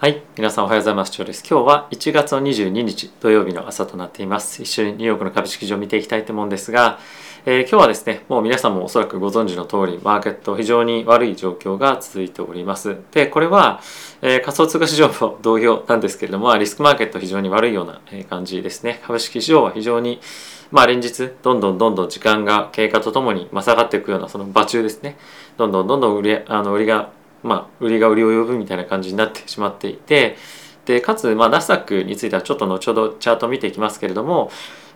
はい、皆さんおはようございます。長です。今日は1月の22日土曜日の朝となっています。一緒にニューヨークの株式市場を見ていきたいと思うんですが、えー、今日はですね、もう皆さんもおそらくご存知の通り、マーケット非常に悪い状況が続いております。で、これは、えー、仮想通貨市場も同様なんですけれども、リスクマーケット非常に悪いような感じですね。株式市場は非常にまあ、連日どんどんどんどん時間が経過とともに、ま、下がっていくようなその場中ですねどんどんどんどん売りあの売りがまあ、売りが売りを呼ぶみたいな感じになってしまっていてでかつ、まあ、ナスダックについてはちょっと後ほどチャートを見ていきますけれども、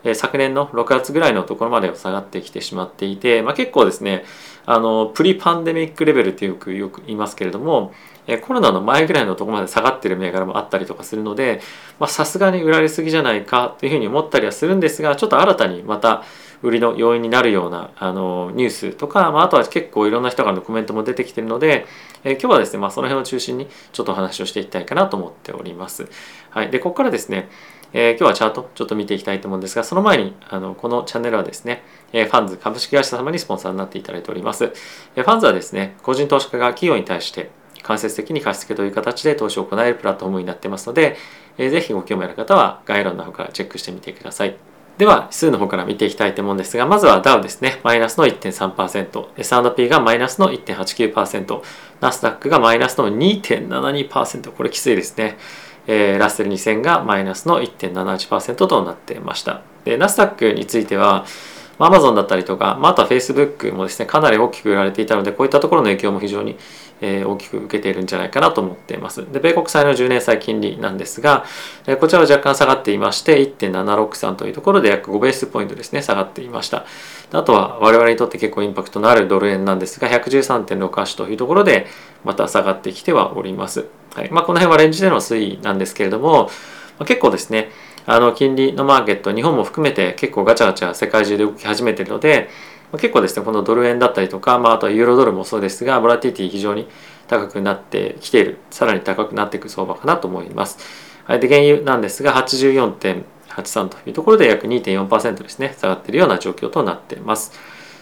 え昨年の6月ぐらいのところまで下がってきてしまっていて、まあ、結構ですねあのプリパンデミックレベルってよくよく言いますけれどもえコロナの前ぐらいのところまで下がってる銘柄もあったりとかするのでさすがに売られすぎじゃないかというふうに思ったりはするんですがちょっと新たにまた売りの要因になるようなあのニュースとか、まあ、あとは結構いろんな人からのコメントも出てきてるので、え今日はですね、まあ、その辺を中心にちょっとお話をしていきたいかなと思っております。はい、でここからですねえー、今日はチャートちょっと見ていきたいと思うんですがその前にあのこのチャンネルはですね、えー、ファンズ株式会社様にスポンサーになっていただいております、えー、ファンズはですね個人投資家が企業に対して間接的に貸付という形で投資を行えるプラットフォームになってますので、えー、ぜひご興味ある方は概要欄の方からチェックしてみてください。では、指数の方から見ていきたいと思うんですが、まずはダウですね、マイナスの1.3%、S&P がマイナスの1.89%、ナスダックがマイナスの2.72%、これきついですね。えー、ラッセル2000がマイナスの1.78%となっていました。で、ナスダックについては、アマゾンだったりとか、まあ、あとはフェイスブックもですね、かなり大きく売られていたので、こういったところの影響も非常に、えー、大きく受けているんじゃないかなと思っています。で、米国債の10年債金利なんですが、えー、こちらは若干下がっていまして、1.763というところで約5ベースポイントですね、下がっていました。あとは我々にとって結構インパクトのあるドル円なんですが、113.68というところでまた下がってきてはおります。はいまあ、この辺はレンジでの推移なんですけれども、まあ、結構ですね、あの金利のマーケット日本も含めて結構ガチャガチャ世界中で動き始めているので、結構ですねこのドル円だったりとか、まあ、あとはユーロドルもそうですがボラティティ非常に高くなってきているさらに高くなっていく相場かなと思います。はい、で原油なんですが84.83というところで約2.4%ですね下がっているような状況となっています。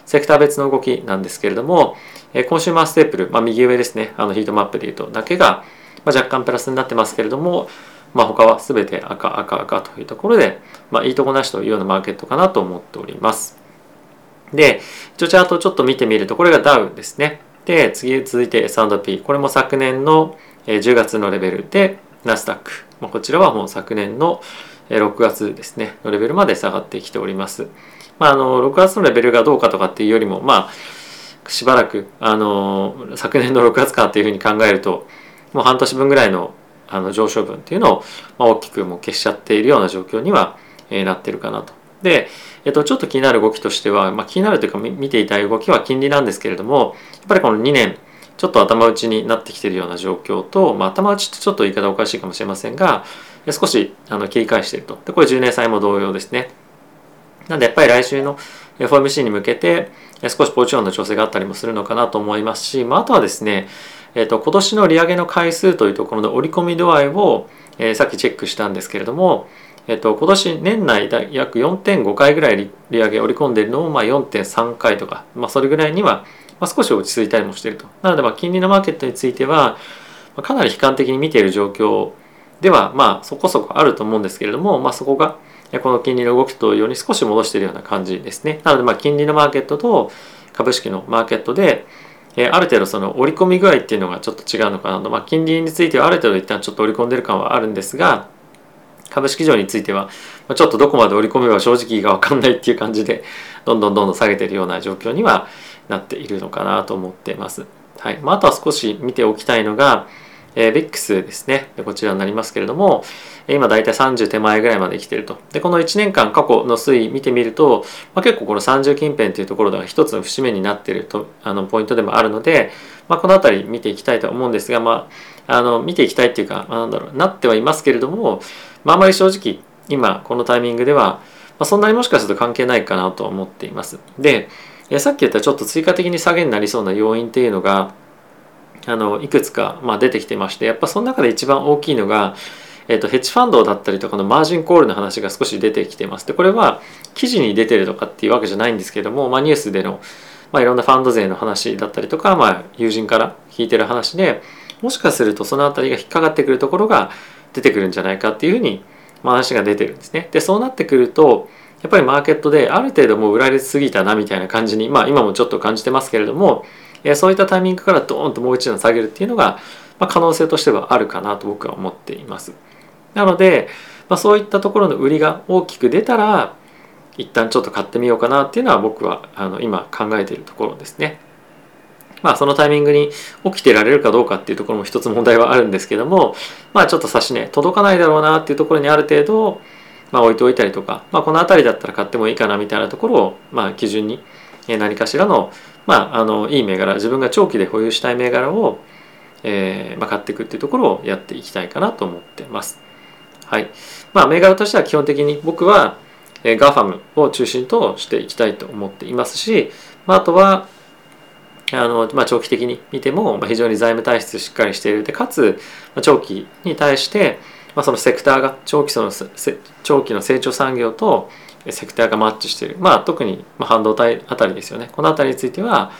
セクター別の動きなんですけれども、えコンシューマーステープル、まあ、右上ですねあのヒートマップでいうとだけが、まあ、若干プラスになってますけれどもまあ、他は全て赤赤赤というところで、まあ、いいとこなしというようなマーケットかなと思っております。で、一応チャートちょっと見てみると、これがダウンですね。で、次続いて S&P。これも昨年の10月のレベルで、ナスダック。まあ、こちらはもう昨年の6月ですね、のレベルまで下がってきております。まあ、あの、6月のレベルがどうかとかっていうよりも、まあ、しばらく、あの、昨年の6月かっていうふうに考えると、もう半年分ぐらいのあの上昇分っていうのを、ま大きくもう消しちゃっているような状況には、えなってるかなと。で、えっと、ちょっと気になる動きとしては、まあ、気になるというか見ていたい動きは金利なんですけれどもやっぱりこの2年ちょっと頭打ちになってきているような状況と、まあ、頭打ちってちょっと言い方おかしいかもしれませんが少しあの切り返しているとでこれ10年債も同様ですねなんでやっぱり来週の FOMC に向けて少しポジションの調整があったりもするのかなと思いますし、まあ、あとはですねえーと、今年の利上げの回数というところの織り込み度合いを、えー、さっきチェックしたんですけれども、えーと、今年年内だ約4.5回ぐらい利上げ織り込んでいるのを、まあ、4.3回とか、まあ、それぐらいには、まあ、少し落ち着いたりもしていると。なので、まあ、金利のマーケットについては、まあ、かなり悲観的に見ている状況では、まあ、そこそこあると思うんですけれども、まあ、そこがこの金利の動きとように少し戻しているような感じですね。なので、まあ、金利のマーケットと株式のマーケットで、えある程度その織り込み具合っていうのがちょっと違うのかなと、まあ、金利についてはある程度一旦ちょっと織り込んでる感はあるんですが株式上についてはちょっとどこまで織り込めば正直が分かんないっていう感じでどんどんどんどん下げてるような状況にはなっているのかなと思ってます。はいまあ、あとは少し見ておきたいのが、えー、VIX ですねこちらになりますけれども今大体30手前ぐらいまで来てるとでこの1年間過去の推移見てみると、まあ、結構この30近辺というところが一つの節目になっているとあのポイントでもあるので、まあ、この辺り見ていきたいと思うんですが、まあ、あの見ていきたいっていうか、まあ、なんだろうなってはいますけれども、まあ、あまり正直今このタイミングでは、まあ、そんなにもしかすると関係ないかなと思っています。でさっき言ったちょっと追加的に下げになりそうな要因っていうのがあのいくつか、まあ、出てきてましてやっぱその中で一番大きいのが、えーと、ヘッジファンドだったりとかのマージンコールの話が少し出てきてますでこれは記事に出てるとかっていうわけじゃないんですけども、まあ、ニュースでの、まあ、いろんなファンド税の話だったりとか、まあ、友人から聞いてる話で、もしかするとその辺りが引っかかってくるところが出てくるんじゃないかっていうふうに話が出てるんですね。でそうなってくるとやっぱりマーケットである程度もう売られすぎたなみたいな感じにまあ今もちょっと感じてますけれどもそういったタイミングからドーンともう一段下げるっていうのが、ま、可能性としてはあるかなと僕は思っています。なので、まあ、そういったところの売りが大きく出たら一旦ちょっと買ってみようかなっていうのは僕はあの今考えているところですね。まあそのタイミングに起きてられるかどうかっていうところも一つ問題はあるんですけどもまあちょっと差し値届かないだろうなっていうところにある程度まあ置いておいたりとか、まあ、この辺りだったら買ってもいいかなみたいなところをまあ基準に何かしらのまああのいい銘柄自分が長期で保有したい銘柄をえーまあ、買っていくっていうところをやっていきたいかなと思ってます。はい。まあ、銘柄としては基本的に僕は、えー、 GAFAM を中心としていきたいと思っていますし、まあ、あとは、あのまあ、長期的に見ても、まあ、非常に財務体質しっかりしているでかつ、まあ、長期に対して、まあ、そのセクターが長期その長期の成長産業とセクターがマッチしている、まあ、特に半導体あたりですよねこのあたりについては、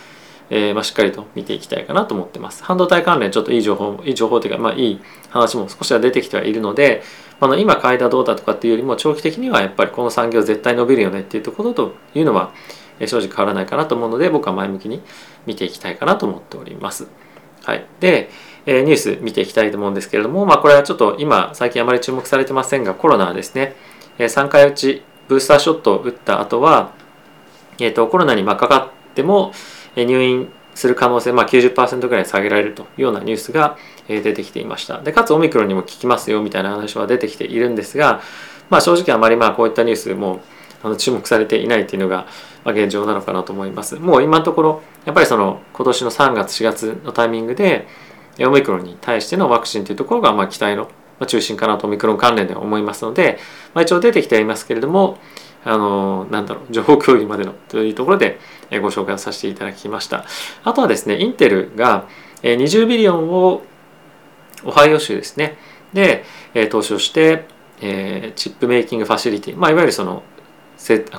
えー、まあ、しっかりと見ていきたいかなと思ってます。半導体関連ちょっといい情報、いい情報というか、まあ、いい話も少しは出てきてはいるので、あの今買いだどうだとかっていうよりも長期的にはやっぱりこの産業絶対伸びるよねっていうところというのは正直変わらないかなと思うので僕は前向きに見ていきたいかなと思っております。はい、で、えニュース見ていきたいと思うんですけれども、まあ、これはちょっと今最近あまり注目されてませんがコロナですね、え3回打ちブースターショットを打った後は、えーと、コロナにかかっても入院する可能性、まあ90%ぐらい下げられるというようなニュースが出てきていました。で、かつオミクロンにも効きますよみたいな話は出てきているんですが、まあ正直あまりまあこういったニュースもあの注目されていないっていうのが現状なのかなと思います。もう今のところ、やっぱりその今年の3月4月のタイミングでオミクロンに対してのワクチンというところがま期待のま中心かなとオミクロン関連では思いますので、まあ、一応出てきてはいますけれども、あのなんだろう情報共有までのというところでご紹介をさせていただきました。あとはですねインテルが20ビリオンをオハイオ州ですね。で投資をして、えチップメイキングファシリティ、まあ、いわゆるその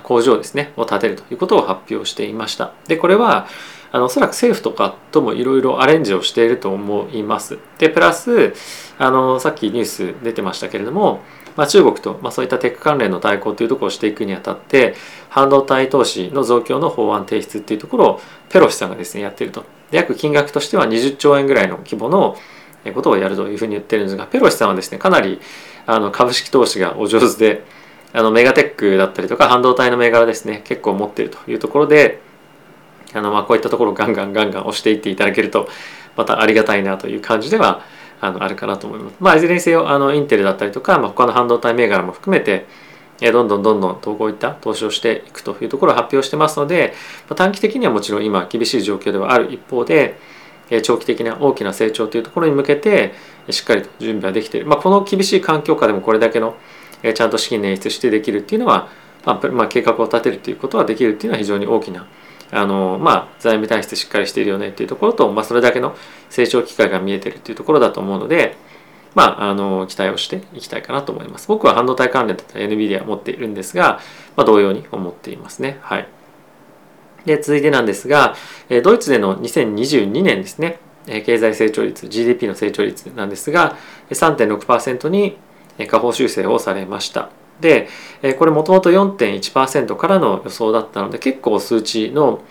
工場ですねを建てるということを発表していました。でこれはあのおそらく政府とかともいろいろアレンジをしていると思います。でプラスあのさっきニュース出てましたけれどもまあ、中国と、まあ、そういったテック関連の対抗というところをしていくにあたって半導体投資の増強の法案提出っていうところをペロシさんがですねやってると。約金額としては20兆円ぐらいの規模のことをやるというふうに言ってるんですがペロシさんはですねかなりあの株式投資がお上手であのメガテックだったりとか半導体の銘柄ですね結構持ってるというところであのまあこういったところをガンガンガンガン押していっていただけるとまたありがたいなという感じではあのあるかなと思います。まあ、いずれにせよあのインテルだったりとか、まあ、他の半導体銘柄も含めてどんどんどんどんこういった投資をしていくというところを発表してますのでまあ短期的にはもちろん今厳しい状況ではある一方で長期的な大きな成長というところに向けてしっかりと準備はできている、まあ、この厳しい環境下でもこれだけのちゃんと資金捻出してできるっていうのは、まあ、まあ計画を立てるということはできるっていうのは非常に大きなあのまあ財務体質しっかりしているよねっていうところと、まあ、それだけの成長機会が見えてるっていうところだと思うのでまあ、あの期待をしていきたいかなと思います。僕は半導体関連だったら NVIDIA 持っているんですが、まあ、同様に思っていますね。はい。で、続いてなんですが、ドイツでの2022年ですね、経済成長率、GDP の成長率なんですが、3.6%に下方修正をされました。でこれもともと4.1%からの予想だったので結構数値の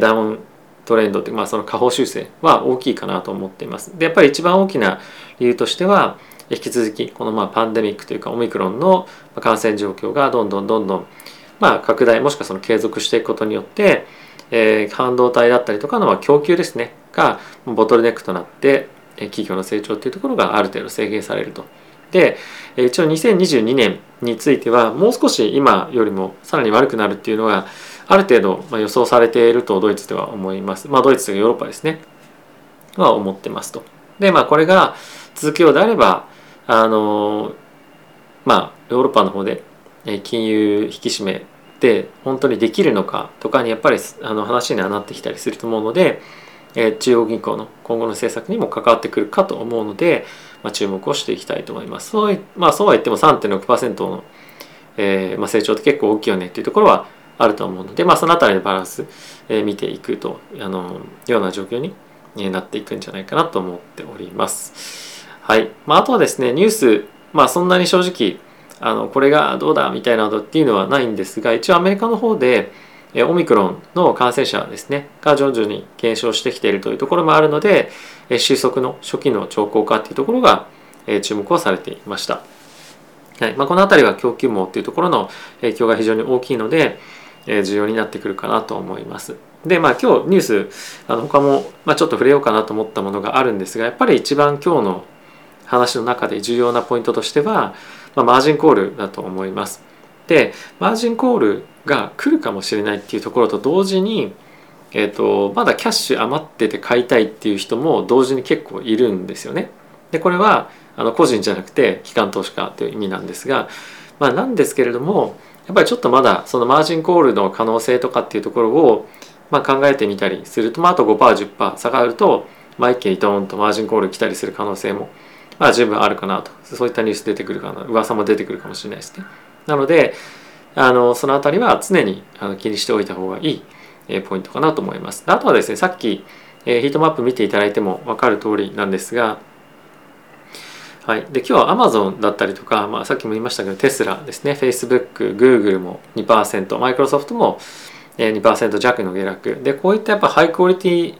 ダウントレンドってまあその下方修正は大きいかなと思っています。でやっぱり一番大きな理由としては引き続きこのまあパンデミックというかオミクロンの感染状況がどんどんどんどんまあ拡大もしくはその継続していくことによって、えー、半導体だったりとかの供給ですねがボトルネックとなって企業の成長というところがある程度制限されると。で一応2022年についてはもう少し今よりもさらに悪くなるっていうのがある程度予想されているとドイツでは思います。まあドイツとヨーロッパですね。は思ってますと。でまあこれが続くようであればあのまあヨーロッパの方で金融引き締めって本当にできるのかとかにやっぱりあの話にはなってきたりすると思うので中央銀行の今後の政策にも関わってくるかと思うので、まあ、注目をしていきたいと思います。そうまあ、そうは言っても3.6%の、えーまあ、成長って結構大きいよねっていうところはあると思うので、まあ、その辺りのバランス、えー、見ていくとあのような状況になっていくんじゃないかなと思っております。はい。まあ、あとはですね、ニュース、まあそんなに正直、あの、これがどうだみたいなのっていうのはないんですが、一応アメリカの方で、オミクロンの感染者ですね、が徐々に減少してきているというところもあるので、収束の初期の兆候化っていうところが注目をされていました。はいまあ、この辺りは供給網っていうところの影響が非常に大きいので、重要になってくるかなと思います。でまあ今日ニュースあの他も、ま、ちょっと触れようかなと思ったものがあるんですがやっぱり一番今日の話の中で重要なポイントとしては、まあ、マージンコールだと思います。でマージンコールが来るかもしれないっていうところと同時に、えーと、まだキャッシュ余ってて買いたいっていう人も同時に結構いるんですよね。でこれはあの個人じゃなくて機関投資家という意味なんですが、まあ、なんですけれどもやっぱりちょっとまだそのマージンコールの可能性とかっていうところをまあ考えてみたりすると、まあ、あと 5%10% 下がると、まあ、一気にドーンとマージンコール来たりする可能性もまあ十分あるかなとそういったニュース出てくるかな噂も出てくるかもしれないですね。なのであのその辺りは常にあの気にしておいた方がいい、えポイントかなと思います。あとはですねさっき、えヒートマップ見ていただいても分かる通りなんですがはい、で今日は Amazon だったりとか、まあ、さっきも言いましたけどテスラですね。Facebook、Google も2%マイクロソフトも2%弱の下落。でこういったやっぱハイクオリティ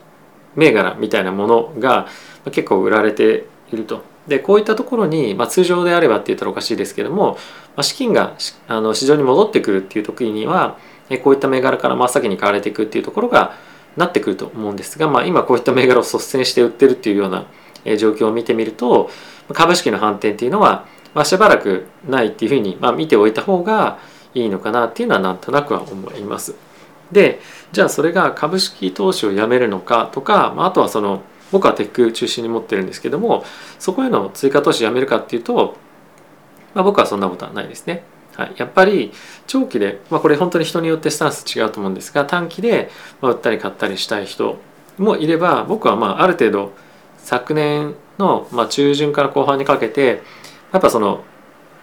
銘柄みたいなものが結構売られていると。でこういったところに、まあ、通常であればって言ったらおかしいですけども、まあ、資金があの市場に戻ってくるっていう時にはこういった銘柄から真っ先に買われていくっていうところがなってくると思うんですが、まあ、今こういった銘柄を率先して売ってるっていうような状況を見てみると株式の反転っていうのは、まあ、しばらくないっていうふうに、まあ、見ておいた方がいいのかなっていうのはなんとなくは思います。でじゃあそれが株式投資をやめるのかとか、まあ、あとはその僕はテック中心に持ってるんですけどもそこへの追加投資やめるかっていうと、まあ、僕はそんなことはないですね。はい、やっぱり長期で、まあ、これ本当に人によってスタンス違うと思うんですが短期で売ったり買ったりしたい人もいれば僕はまあある程度昨年の、まあ、中旬から後半にかけてやっぱその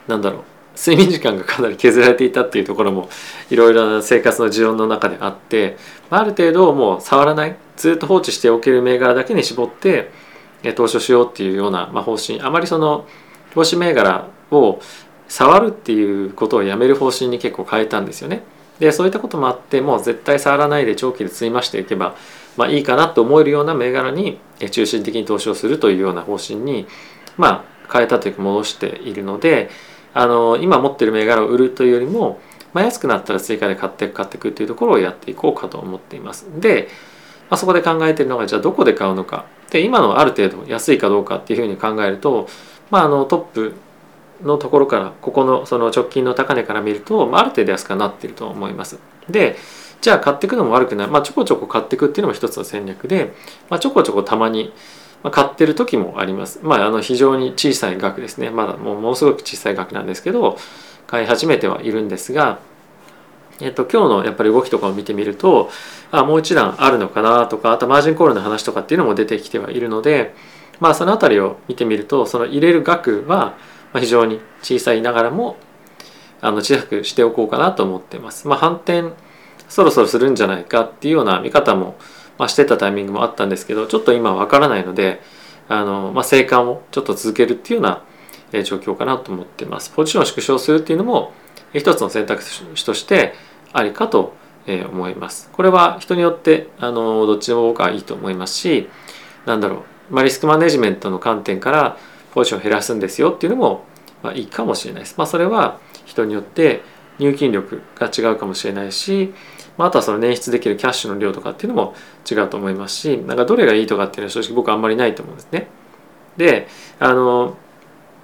なんだろう睡眠時間がかなり削られていたっていうところもいろいろな生活の事情の中であってある程度もう触らないずっと放置しておける銘柄だけに絞って投資をしようっていうような、まあ、方針あまりその投資銘柄を触るっていうことをやめる方針に結構変えたんですよね。でそういったこともあってもう絶対触らないで長期で積み増していけばまあ、いいかなと思えるような銘柄に中心的に投資をするというような方針に、まあ、変えたというか戻しているのであの今持ってる銘柄を売るというよりも、まあ、安くなったら追加で買っていく買っていくというところをやっていこうかと思っています。で、まあ、そこで考えてるのがじゃあどこで買うのかで今のある程度安いかどうかっていうふうに考えると、まあ、あのトップのところからここのその直近の高値から見ると、まあ、ある程度安くなってると思います。でじゃあ買っていくのも悪くない、まあ、ちょこちょこ買っていくっていうのも一つの戦略で、まあ、ちょこちょこたまにま買ってる時もあります。まあ、あの非常に小さい額ですね。まだもうものすごく小さい額なんですけど、買い始めてはいるんですが、えっと、今日のやっぱり動きとかを見てみると、あもう一段あるのかなとか、あとマージンコールの話とかっていうのも出てきてはいるので、まあ、その辺りを見てみると、その入れる額は非常に小さいながらも、あの小さくしておこうかなと思ってます。まあ、反転そろそろするんじゃないかっていうような見方も、まあ、してたタイミングもあったんですけどちょっと今わからないのであの、まあ、生還をちょっと続けるっていうような、状況かなと思ってます。ポジションを縮小するっていうのも一つの選択肢としてありかと思います。これは人によってあのどっちでも僕はいいと思いますしなんだろう、まあ、リスクマネジメントの観点からポジションを減らすんですよっていうのも、まあ、いいかもしれないです。まあ、それは人によって入金力が違うかもしれないしまあ、あとはその捻出できるキャッシュの量とかっていうのも違うと思いますしなんかどれがいいとかっていうのは正直僕あんまりないと思うんですね。であの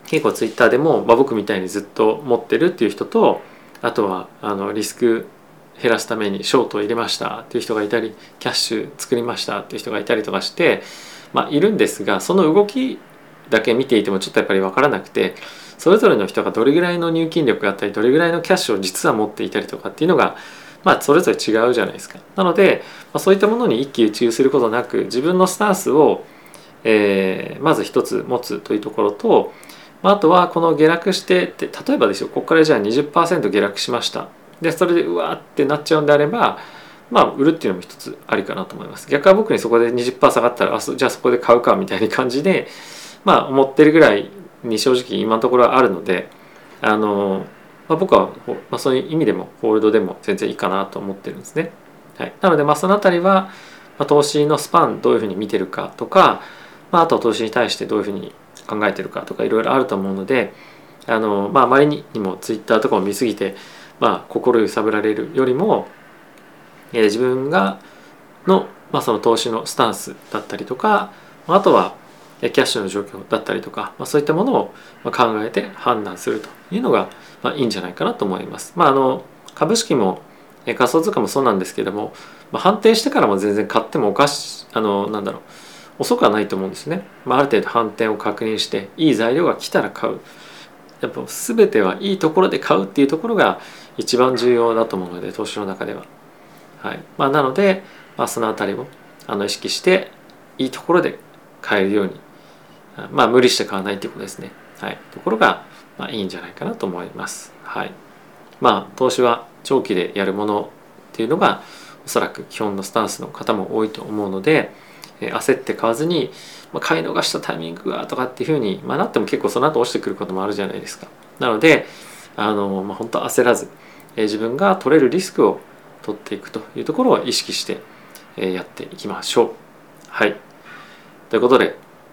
結構ツイッターでも、まあ、僕みたいにずっと持ってるっていう人とあとはあのリスク減らすためにショートを入れましたっていう人がいたりキャッシュ作りましたっていう人がいたりとかして、まあ、いるんですがその動きだけ見ていてもちょっとやっぱり分からなくてそれぞれの人がどれぐらいの入金力があったりどれぐらいのキャッシュを実は持っていたりとかっていうのがまあそれぞれ違うじゃないですか。なので、まあ、そういったものに一喜一憂することなく自分のスタンスを、えー、まず一つ持つというところと、まあ、あとはこの下落してって例えばですよここからじゃあ20%下落しました。でそれでうわーってなっちゃうんであれば、まあ売るっていうのも一つありかなと思います逆は僕にそこで20%下がったらあじゃあそこで買うかみたいな感じでまあ思ってるぐらいに正直今のところはあるのであの、まあ、僕は、まあ、そういう意味でもホールドでも全然いいかなと思ってるんですね。はい、なのでまあその辺りは、まあ、投資のスパンどういうふうに見てるかとか、まあ、あと投資に対してどういうふうに考えてるかとかいろいろあると思うのであの、まあ、あまりにもツイッターとかを見すぎて、まあ、心揺さぶられるよりも、えー、自分がの,、まあその投資のスタンスだったりとかあとはキャッシュの状況だったりとか、まあ、そういったものを考えて判断するというのが、まあ、いいんじゃないかなと思います。まあ、あの株式も仮想通貨もそうなんですけども、まあ、判定してからも全然買ってもおかしあのなんだろう遅くはないと思うんですね。まあ、ある程度反転を確認していい材料が来たら買う。やっぱ全てはいいところで買うっていうところが一番重要だと思うので投資の中では。はいまあ、なので、まあ、その辺りをあの意識していいところで買えるようにまあ無理して買わないっていうことですね。はい、ところが、まあ、いいんじゃないかなと思います。はい、まあ投資は長期でやるものっていうのがおそらく基本のスタンスの方も多いと思うので、え焦って買わずに、まあ、買い逃したタイミングがとかっていうふうに、まあ、なっても結構その後落ちてくることもあるじゃないですか。なのであの、まあ、本当焦らず、え自分が取れるリスクを取っていくというところを意識して、えやっていきましょう。はいということで